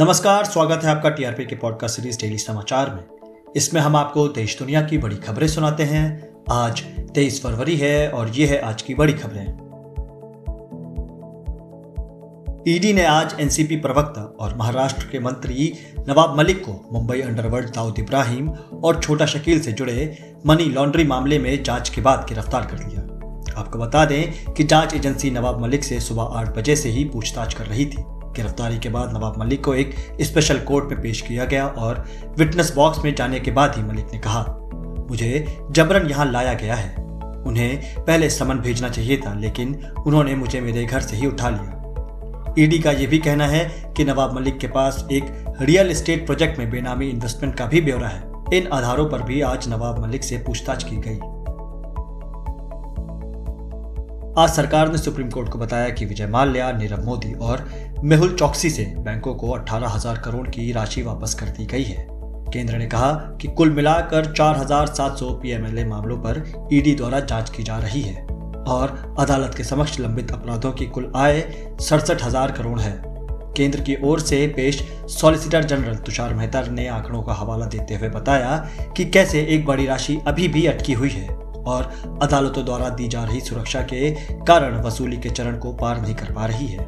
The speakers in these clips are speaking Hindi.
नमस्कार, स्वागत है आपका टीआरपी के पॉडकास्ट सीरीज़ डेली समाचार में। इसमें हम आपको देश दुनिया की बड़ी खबरें सुनाते हैं। आज 23 फरवरी है और ये है आज की बड़ी खबरें। ईडी ने आज एनसीपी प्रवक्ता और महाराष्ट्र के मंत्री नवाब मलिक को मुंबई अंडरवर्ल्ड दाऊद इब्राहिम और छोटा शकील से जुड़े मनी लॉन्ड्री मामले में जाँच के बाद गिरफ़्तार कर लिया। आपको बता दें कि जाँच एजेंसी नवाब मलिक से सुबह आठ बजे से ही पूछताछ कर रही थी। गिरफ्तारी के बाद नवाब मलिक को एक स्पेशल कोर्ट में पेश किया गया और विटनेस बॉक्स में जाने के बाद ही मलिक ने कहा, मुझे जबरन यहाँ लाया गया है। उन्हें पहले समन भेजना चाहिए था, लेकिन उन्होंने मुझे मेरे घर से ही उठा लिया। ईडी का यह भी कहना है कि नवाब मलिक के पास एक रियल एस्टेट प्रोजेक्ट में बेनामी इन्वेस्टमेंट का भी ब्यौरा है। इन आधारों पर भी आज नवाब मलिक से पूछताछ की गई। आज सरकार ने सुप्रीम कोर्ट को बताया कि विजय माल्या नीरव मोदी और मेहुल चौकसी से बैंकों को अठारह हज़ार करोड़ की राशि वापस कर दी गई है। केंद्र ने कहा कि कुल मिलाकर 4,700 पीएमएलए मामलों पर ईडी द्वारा जाँच की जा रही है और अदालत के समक्ष लंबित अपराधों की कुल आय सड़सठ हज़ार करोड़ है। केंद्र की ओर से पेश सॉलिसिटर जनरल तुषार मेहता ने आंकड़ों का हवाला देते हुए बताया कि कैसे एक बड़ी राशि अभी भी अटकी हुई है। और अदालतों द्वारा दी जा रही सुरक्षा के कारण वसूली के चरण को पार नहीं कर पा रही है।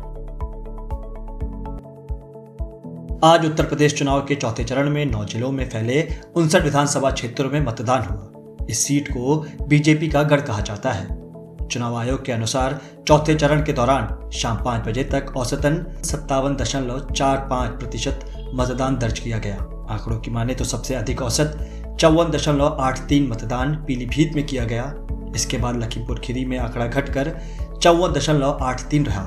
आज उत्तर प्रदेश चुनाव के चौथे चरण में नौ जिलों में फैले उनसठ विधानसभा क्षेत्रों में मतदान हुआ। इस सीट को बीजेपी का गढ़ कहा जाता है। चुनाव आयोग के अनुसार चौथे चरण के दौरान शाम पाँच बजे तक औसतन सत्तावन दशमलव चार पाँच प्रतिशत मतदान दर्ज किया गया। आंकड़ों की माने तो सबसे अधिक औसत चौवन दशमलव आठ तीन मतदान पीलीभीत में किया गया। इसके बाद लखीमपुर खीरी में आंकड़ा घटकर चौवन दशमलव आठ तीन रहा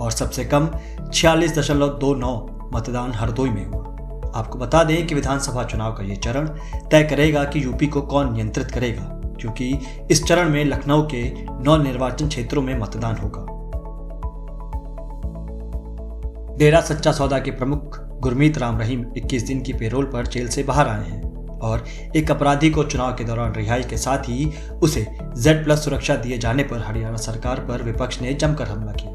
और सबसे कम छियालीस दशमलव दो नौ मतदान हरदोई में हुआ। आपको बता दें कि विधानसभा चुनाव का ये चरण तय करेगा कि यूपी को कौन नियंत्रित करेगा, क्योंकि इस चरण में लखनऊ के नौ निर्वाचन क्षेत्रों में मतदान होगा। डेरा सच्चा सौदा के प्रमुख गुरमीत राम रहीम 21 दिन की पेरोल पर जेल से बाहर आए हैं। और एक अपराधी को चुनाव के दौरान रिहाई के साथ ही उसे जेड प्लस सुरक्षा दिए जाने पर हरियाणा सरकार पर विपक्ष ने जमकर हमला किया।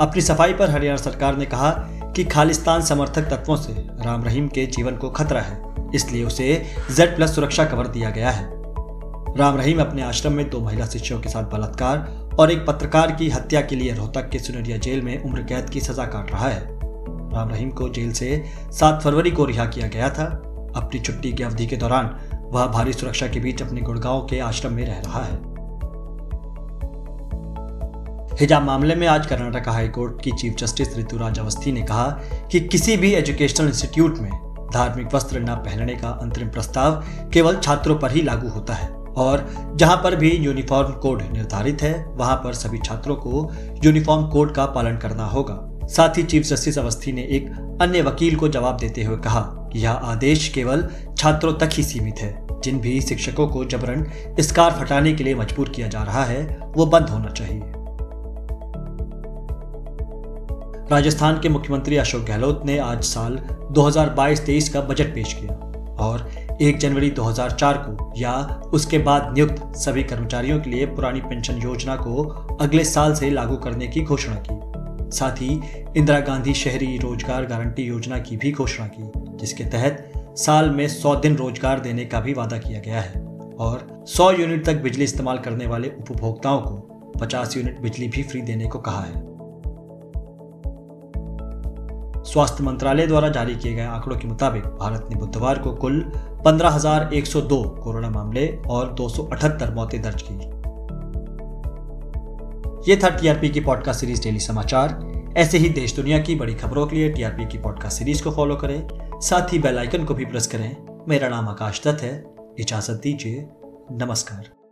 अपनी सफ़ाई पर हरियाणा सरकार ने कहा कि खालिस्तान समर्थक तत्वों से राम रहीम के जीवन को खतरा है, इसलिए उसे जेड प्लस सुरक्षा कवर दिया गया है। राम रहीम अपने आश्रम में दो महिला शिष्यों के साथ बलात्कार और एक पत्रकार की हत्या के लिए रोहतक के सुनरिया जेल में उम्र कैद की सजा काट रहा है। राम रहीम को जेल से 7 फरवरी को रिहा किया गया था। अपनी छुट्टी की अवधि के दौरान वह भारी सुरक्षा के बीच अपने गुड़गांव के आश्रम में रह रहा है। हिजाब मामले में आज कर्नाटक हाईकोर्ट की चीफ जस्टिस ऋतुराज अवस्थी ने कहा कि किसी भी एजुकेशनल इंस्टीट्यूट में धार्मिक वस्त्र न पहनने का अंतरिम प्रस्ताव केवल छात्रों पर ही लागू होता है और जहाँ पर भी यूनिफॉर्म कोड निर्धारित है, वहाँ पर सभी छात्रों को यूनिफॉर्म कोड का पालन करना होगा। साथ ही चीफ जस्टिस अवस्थी ने एक अन्य वकील को जवाब देते हुए कहा यह आदेश केवल छात्रों तक ही सीमित है। जिन भी शिक्षकों को जबरन स्कार्फ हटाने के लिए मजबूर किया जा रहा है, वो बंद होना चाहिए। राजस्थान के मुख्यमंत्री अशोक गहलोत ने आज साल 2022-23 का बजट पेश किया और 1 जनवरी 2004 को या उसके बाद नियुक्त सभी कर्मचारियों के लिए पुरानी पेंशन योजना को अगले साल से लागू करने की घोषणा की। साथ ही इंदिरा गांधी शहरी रोज़गार गारंटी योजना की भी घोषणा की। जिसके तहत साल में 100 दिन रोज़गार देने का भी वादा किया गया है और 100 यूनिट तक बिजली इस्तेमाल करने वाले उपभोक्ताओं को 50 यूनिट बिजली भी फ्री देने को कहा है। स्वास्थ्य मंत्रालय द्वारा जारी किए गए आंकड़ों के मुताबिक भारत ने बुधवार को कुल 15,102 कोरोना मामले और 278 मौतें दर्ज की। ये था टीआरपी की पॉडकास्ट सीरीज़ डेली समाचार। ऐसे ही देश दुनिया की बड़ी खबरों के लिए टीआरपी की पॉडकास्ट सीरीज़ को फॉलो करें। साथ ही बेल आइकन को भी प्रेस करें। मेरा नाम आकाश दत्त है। इजाज़त दीजिए। नमस्कार।